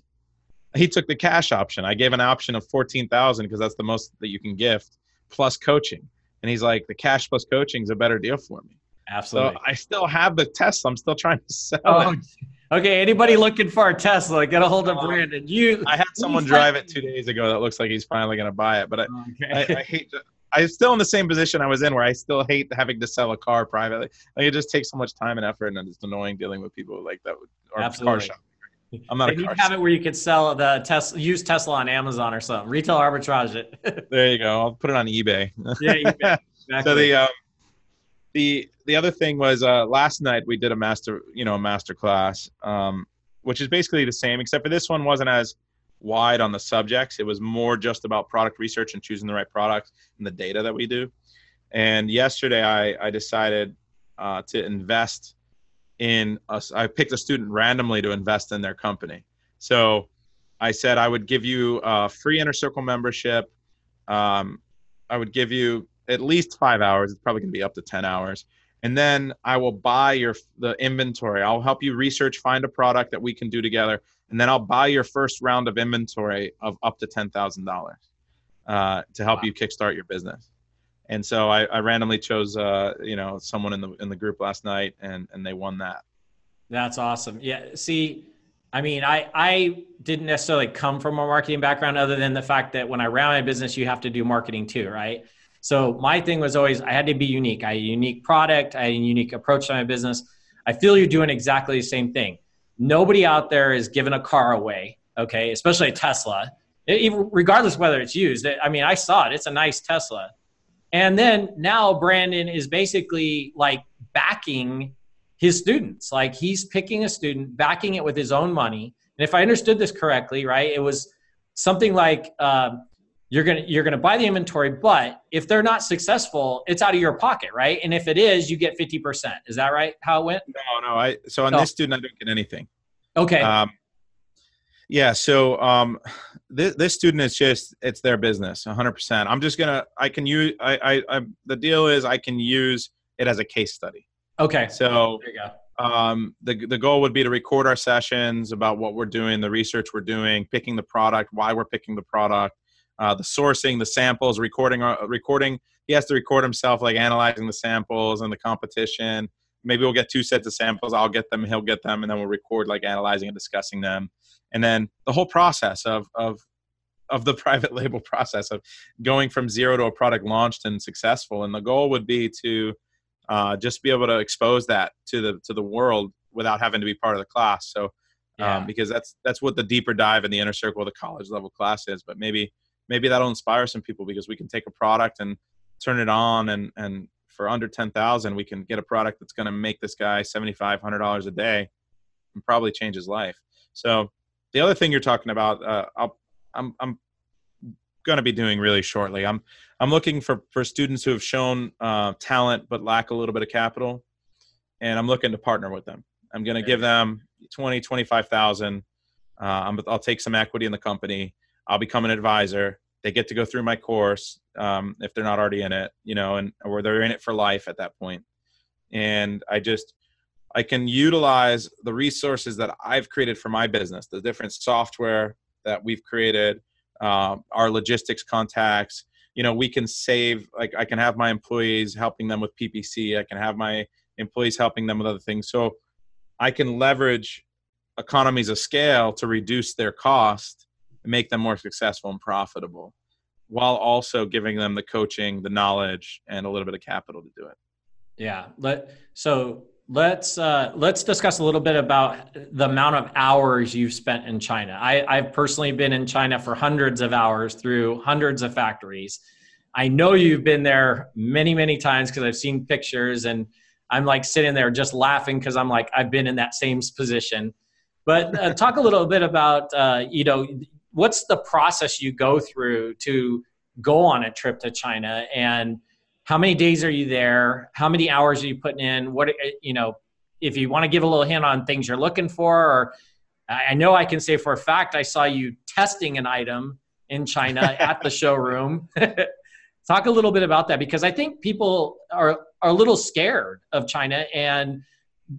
he took the cash option. I gave an option of 14,000 because that's the most that you can gift plus coaching. And he's like, the cash plus coaching is a better deal for me. Absolutely. So I still have the Tesla. I'm still trying to sell oh, it. Okay, anybody looking for a Tesla, get a hold of Brandon. You. I had someone drive it two days ago that looks like he's finally going to buy it, but I, okay. I, I, hate to, I'm still in the same position I was in, where I still hate having to sell a car privately. Like it just takes so much time and effort, and it's annoying dealing with people like that or Absolutely. car shop. I'm not a you have it where you could sell the Tesla, use Tesla on Amazon or something. Retail arbitrage it. There you go. I'll put it on eBay. yeah, you can. so the um, the the other thing was uh, last night we did a master you know a master class um, which is basically the same except for this one wasn't as wide on the subjects it was more just about product research and choosing the right products and the data that we do and yesterday i, I decided uh, to invest in us i picked a student randomly to invest in their company so i said i would give you a free inner circle membership um, i would give you at least five hours. It's probably going to be up to 10 hours. And then I will buy your the inventory. I'll help you research, find a product that we can do together, and then I'll buy your first round of inventory of up to ten thousand uh, dollars to help Wow. you kickstart your business. And so I, I randomly chose, uh, you know, someone in the in the group last night, and and they won that. That's awesome. Yeah. See, I mean, I I didn't necessarily come from a marketing background, other than the fact that when I ran my business, you have to do marketing too, right? So my thing was always I had to be unique. I had a unique product. I had a unique approach to my business. I feel you're doing exactly the same thing. Nobody out there is giving a car away, okay? Especially a Tesla, even regardless whether it's used. I mean, I saw it. It's a nice Tesla. And then now Brandon is basically like backing his students. Like he's picking a student, backing it with his own money. And if I understood this correctly, right, it was something like um, you're gonna you're gonna buy the inventory, but if they're not successful, it's out of your pocket, right? And if it is, you get fifty percent. Is that right? How it went? No, no. I so on Oh. this student, I don't get anything. Okay. Um, yeah. So um, this, this student is just it's their business, 100. percent I'm just gonna I can use I, I I the deal is I can use it as a case study. okay. So There you go. um, the the goal would be to record our sessions about what we're doing, the research we're doing, picking the product, why we're picking the product, uh, the sourcing, the samples, recording our recording. He has to record himself, like analyzing the samples and the competition. Maybe we'll get two sets of samples. I'll get them, he'll get them, and then we'll record like analyzing and discussing them. And then the whole process of of of the private label process of going from zero to a product launched and successful. And the goal would be to uh, just be able to expose that to the to the world without having to be part of the class. So Yeah. um, because that's that's what the deeper dive in the inner circle of the college level class is. But maybe maybe that'll inspire some people because we can take a product and turn it on and and for under ten thousand we can get a product that's going to make this guy seventy five hundred dollars a day and probably change his life. So the other thing you're talking about, uh, I'll, I'm I'm going to be doing really shortly. I'm I'm looking for for students who have shown uh, talent but lack a little bit of capital, and I'm looking to partner with them. I'm going to give them 20, 25,000. Uh, I'm, I'll take some equity in the company. I'll become an advisor. They get to go through my course um, if they're not already in it, you know, and or they're in it for life at that point. And I just I can utilize the resources that I've created for my business, the different software that we've created, uh, our logistics contacts. You know, we can save. Like I can have my employees helping them with PPC. I can have my employees helping them with other things. So I can leverage economies of scale to reduce their cost and make them more successful and profitable while also giving them the coaching, the knowledge, and a little bit of capital to do it. Yeah. Let so let's uh, let's discuss a little bit about the amount of hours you've spent in China. I, I've personally been in China for hundreds of hours through hundreds of factories. I know you've been there many, many times because I've seen pictures and I'm like sitting there just laughing because I'm like I've been in that same position. But uh, talk a little bit about uh, you know what's the process you go through to go on a trip to China? And how many days are you there? How many hours are you putting in? What you know if you want to give a little hint on things you're looking for or i know i can say for a fact i saw you testing an item in china at the showroom. Talk a little bit about that because i think people are are a little scared of china and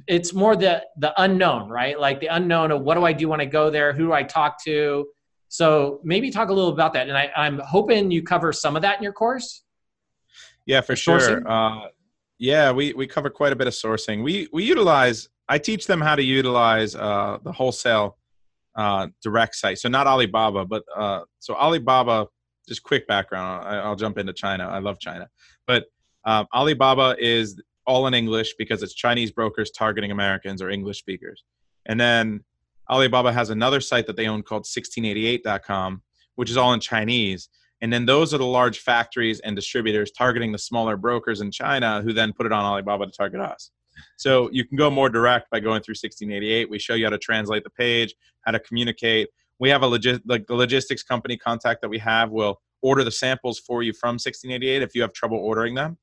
it's more the the unknown right? Like the unknown of what do i do when i go there? Who do i talk to so maybe talk a little about that and I, i'm hoping you cover some of that in your course Yeah, for sure. Uh, yeah, we we cover quite a bit of sourcing. We we utilize. I teach them how to utilize uh, the wholesale uh, direct site. So not Alibaba, but uh, so Alibaba just quick background. I, will jump into China. I love China, but um, Alibaba is all in English because it's Chinese brokers targeting Americans or English speakers. And then Alibaba has another site that they own called 1688.com, which is all in Chinese. And then those are the large factories and distributors targeting the smaller brokers in China who then put it on Alibaba to target us. So you can go more direct by going through 1688. We show you how to translate the page, how to communicate. We have a like the logistics company contact that we have will order the samples for you from 1688 if you have trouble ordering them,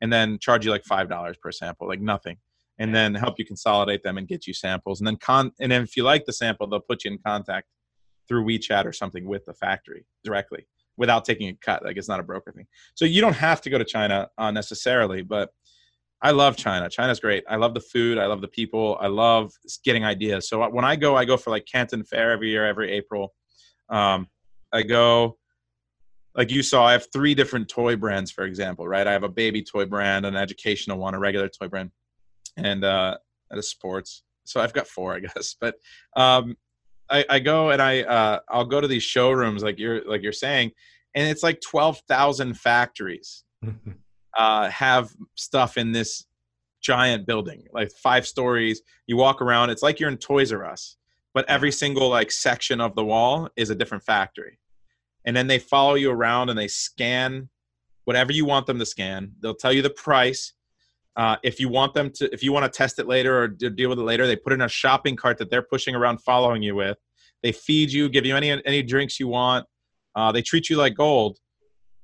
and then charge you like five dollars per sample, like nothing, and then help you consolidate them and get you samples. And then con and then if you like the sample, they'll put you in contact through WeChat or something with the factory directly without taking a cut. Like it's not a broker thing. So you don't have to go to China uh, necessarily, but I love China. China's great. I love the food. I love the people. I love getting ideas. So when I go, I go for like Canton Fair every year, every April. Um, I go, like you saw, I have three different toy brands, for example, right? I have a baby toy brand, an educational one, a regular toy brand, and uh, a sports. So I've got four, I guess. But um, I, I go and I uh, I'll go to these showrooms, like you're like you're saying, and it's like twelve thousand factories. uh, have stuff in this giant building, like five stories. You walk around, it's like you're in Toys R Us, but every single like section of the wall is a different factory. And then they follow you around and they scan whatever you want them to scan. They'll tell you the price. Uh, if you want them to, if you want to test it later or deal with it later, they put in a shopping cart that they're pushing around, following you with. They feed you, give you any any drinks you want. Uh, they treat you like gold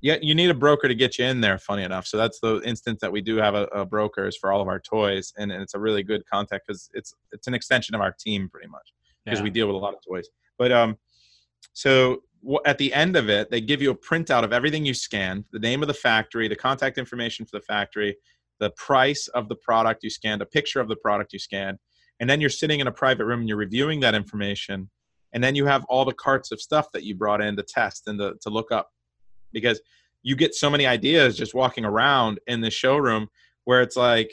yeah, you need a broker to get you in there. Funny enough, so that's the instance that we do have a, a brokers for all of our toys, and, and it's a really good contact because it's it's an extension of our team pretty much because yeah. we deal with a lot of toys. But um, so at the end of it, they give you a printout of everything you scanned, the name of the factory, the contact information for the factory, the price of the product you scanned, a picture of the product you scanned, and then you're sitting in a private room and you're reviewing that information, and then you have all the carts of stuff that you brought in to test and to, to look up because you get so many ideas just walking around in the showroom where it's like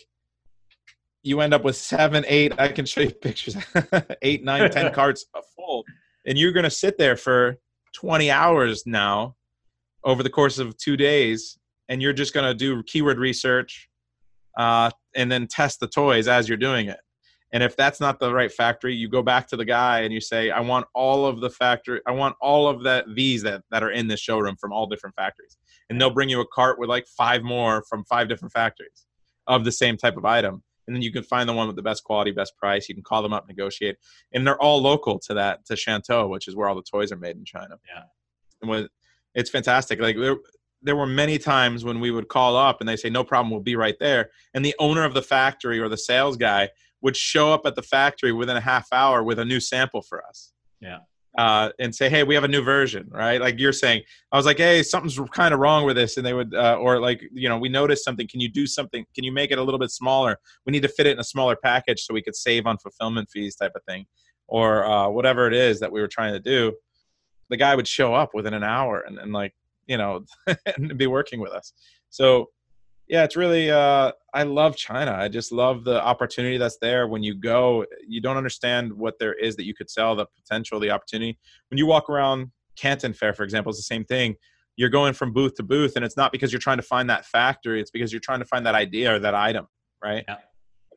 you end up with seven, eight. I can show you pictures, eight, nine, ten carts a full, and you're going to sit there for 20 hours now over the course of two days, and you're just going to do keyword research uh, and then test the toys as you're doing it. And if that's not the right factory, you go back to the guy and you say, I want all of the factory, I want all of that these that, that are in this showroom from all different factories. And they'll bring you a cart with like five more from five different factories of the same type of item. And then you can find the one with the best quality, best price. You can call them up, negotiate. And they're all local to that, to Shantou, which is where all the toys are made in China. Yeah. And with, it's fantastic. Like there, were many times when we would call up and they say, no problem, we'll be right there. And the owner of the factory or the sales guy would show up at the factory within a half hour with a new sample for us. Yeah. Uh, and say, hey, we have a new version, right? Like you're saying, I was like, hey, something's kind of wrong with this, and they would, uh, or like, you know, we noticed something. Can you do something? Can you make it a little bit smaller? We need to fit it in a smaller package so we could save on fulfillment fees, type of thing, or uh, whatever it is that we were trying to do. The guy would show up within an hour and, and like, you know, and be working with us. So yeah it's really uh, i love china. I just love the opportunity that's there. When you go you don't understand what there is that you could sell the potential the opportunity. When you walk around canton fair for example it's the same thing. You're going from booth to booth and it's not because you're trying to find that factory. It's because you're trying to find that idea or that item right? Yeah.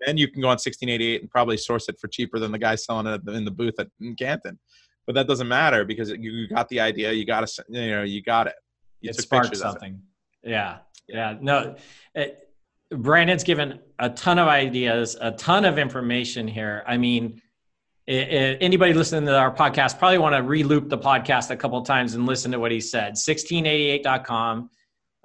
and you can go on 1688 and probably source it for cheaper than the guy selling it in the booth at in canton. But that doesn't matter because you got the idea you got to you know you got it it sparked something yeah yeah, no. It, Brandon's given a ton of ideas, a ton of information here. I mean, it, it, anybody listening to our podcast probably want to reloop the podcast a couple times and listen to what he said. 1688.com.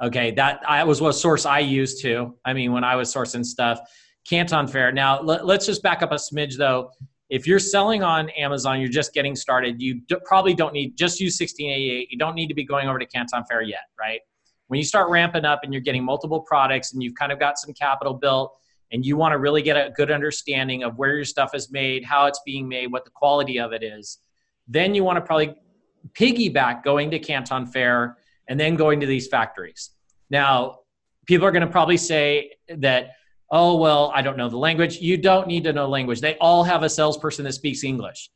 Okay, that I was what source I used to. I mean, when I was sourcing stuff, Canton Fair. Now, let, us just back up a smidge though. If you're selling on Amazon, you're just getting started. You probably don't need just use 1688. You don't need to be going over to Canton Fair yet, right? when you start ramping up and you're getting multiple products and you've kind of got some capital built and you want to really get a good understanding of where your stuff is made, how it's being made, what the quality of it is, then you want to probably piggyback going to Canton Fair and then going to these factories. Now, people are going to probably say that, oh, well, I don't know the language. You don't need to know language. They all have a salesperson that speaks English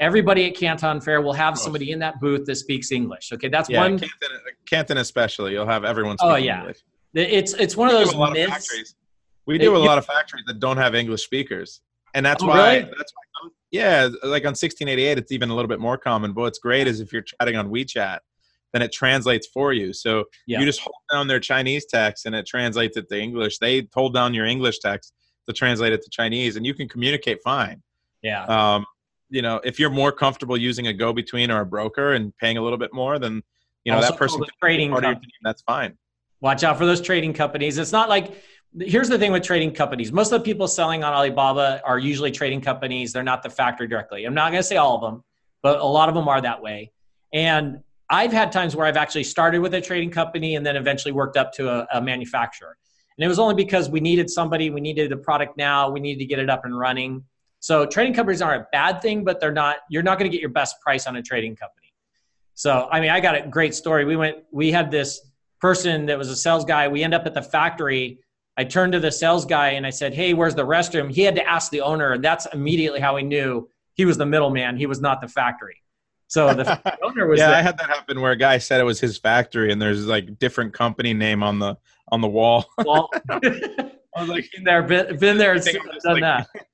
everybody at Canton Fair will have somebody in that booth that speaks English. Okay, that's yeah, one. Canton, Canton especially. You'll have everyone. Oh, yeah. English. It's it's one of We do those lot of factories. We do a lot of factories that don't have English speakers, and that's Oh, why. really? That's why. Yeah, like on 1688, it's even a little bit more common. But what's great is if you're chatting on WeChat, then it translates for you. So Yeah. you just hold down their Chinese text, and it translates it to English. They hold down your English text to translate it to Chinese, and you can communicate fine. Yeah. Um, you know, if you're more comfortable using a go-between or a broker and paying a little bit more, then you know Also that person trading part company. team. That's fine. Watch out for those trading companies. It's not like here's the thing with trading companies. Most of the people selling on Alibaba are usually trading companies. They're not the factory directly. I'm not going to say all of them, but a lot of them are that way. And I've had times where I've actually started with a trading company and then eventually worked up to a, a manufacturer. And it was only because we needed somebody, we needed the product now, we needed to get it up and running. So trading companies aren't a bad thing, but they're not. You're not going to get your best price on a trading company. So I mean, I got a great story. We went. We had this person that was a sales guy. We end up at the factory. I turned to the sales guy and I said, "Hey, where's the restroom?" He had to ask the owner, and that's immediately how we knew he was the middleman. He was not the factory. So the owner was. yeah, the, I had that happen where a guy said it was his factory, and there's like different company name on the on the wall. well, I was like, been there, been, been there, I think I'm just done like- that.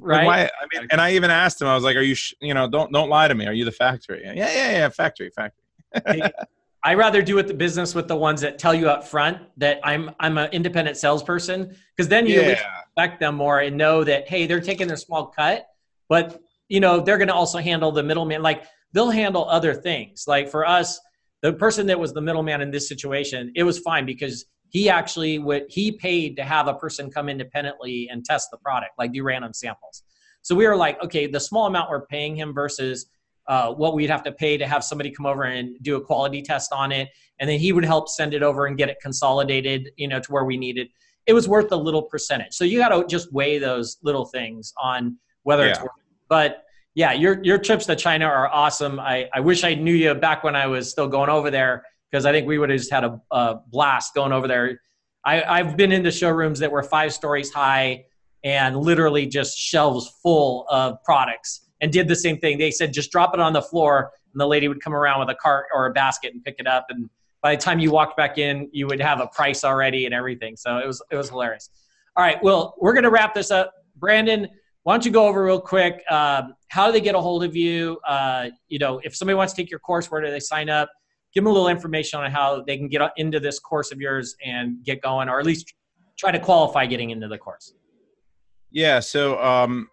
Right. Why? I mean, and I even asked him. I was like, "Are you? Sh- you know, don't don't lie to me. Are you the factory? Yeah, yeah, yeah, factory, factory." I rather do it the business with the ones that tell you up front that I'm I'm an independent salesperson because then you Yeah, respect them more and know that hey they're taking their small cut, but you know they're going to also handle the middleman like they'll handle other things. Like for us, the person that was the middleman in this situation, it was fine because he actually would he paid to have a person come independently and test the product, like do random samples. So we were like, okay, the small amount we're paying him versus uh, what we'd have to pay to have somebody come over and do a quality test on it, and then he would help send it over and get it consolidated, you know, to where we needed. It was worth a little percentage. So you got to just weigh those little things on whether it's worth. It. But yeah, your your trips to China are awesome. I, I wish I knew you back when I was still going over there because I think we would have just had a, a blast going over there. I, I've been into showrooms that were five stories high and literally just shelves full of products and did the same thing. They said just drop it on the floor and the lady would come around with a cart or a basket and pick it up and by the time you walked back in you would have a price already and everything. So it was it was hilarious. All right, well, we're going to wrap this up. Brandon, why don't you go over real quick um, how do they get a hold of you? Uh, you know, if somebody wants to take your course, where do they sign up? Give them a little information on how they can get into this course of yours and get going, or at least try to qualify getting into the course. yeah. So, um,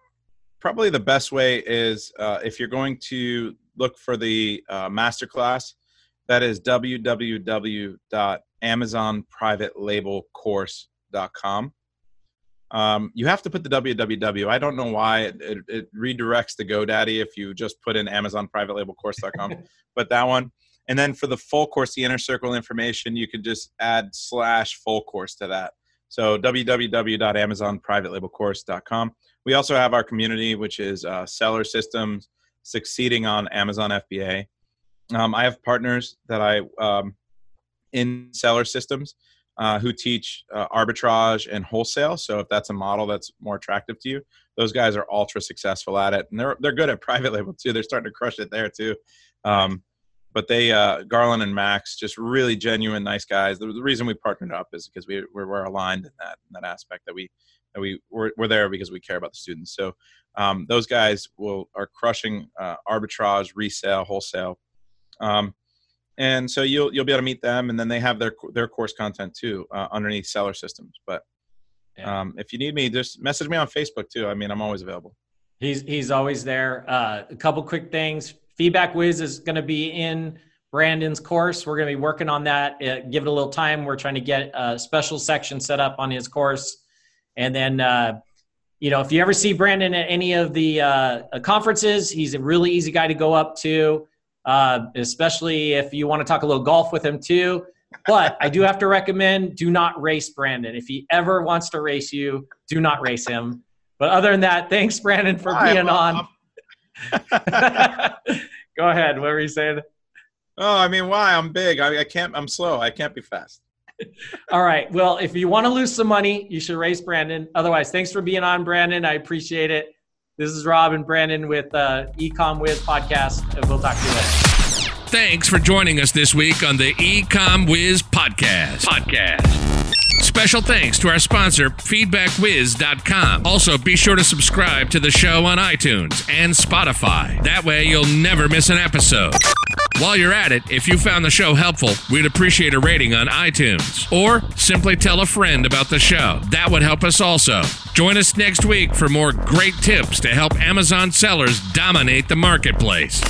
probably the best way is uh, if you're going to look for the uh, masterclass, that is www.amazonprivatelabelcourse.com. Um, you have to put the www. I don't know why it, it, it redirects to GoDaddy if you just put in AmazonPrivateLabelCourse.com. but that one, and then for the full course, the inner circle information, you could just add slash full course to that. So www.amazonprivatelabelcourse.com. We also have our community, which is uh, Seller Systems Succeeding on Amazon FBA. Um, I have partners that I um, in Seller Systems uh, who teach uh, arbitrage and wholesale. So if that's a model that's more attractive to you, those guys are ultra successful at it, and they're they're good at private label too. They're starting to crush it there too. Um, but they uh, Garland and Max, just really genuine, nice guys. The, the reason we partnered up is because we we're, we're aligned in that in that aspect that we that we we're, we're there because we care about the students. So um, those guys will are crushing uh, arbitrage, resale, wholesale. Um, and so you'll you'll be able to meet them, and then they have their their course content too uh, underneath Seller Systems. But Yeah. um, if you need me, just message me on Facebook too. I mean, I'm always available. He's he's always there. Uh, a couple quick things. FeedbackWhiz is going to be in Brandon's course. We're going to be working on that. Uh, give it a little time. We're trying to get a special section set up on his course, and then uh, you know if you ever see Brandon at any of the uh, conferences, he's a really easy guy to go up to. Uh, especially if you want to talk a little golf with him too. But I do have to recommend do not race Brandon. If he ever wants to race you, do not race him. But other than that, thanks Brandon for Hi, being on. Go ahead. What were you saying? Oh, I mean, why? I'm big. I, I can't. I'm slow. I can't be fast. All right. Well, if you want to lose some money, you should race Brandon. Otherwise, thanks for being on, Brandon. I appreciate it. This is Rob and Brandon with uh, Ecom Whiz podcast, and we'll talk to you later. Thanks for joining us this week on the Ecom Whiz podcast. Podcast. Special thanks to our sponsor, feedbackwhiz.com. Also, be sure to subscribe to the show on iTunes and Spotify. That way, you'll never miss an episode. While you're at it, if you found the show helpful, we'd appreciate a rating on iTunes. Or simply tell a friend about the show. That would help us also. Join us next week for more great tips to help Amazon sellers dominate the marketplace.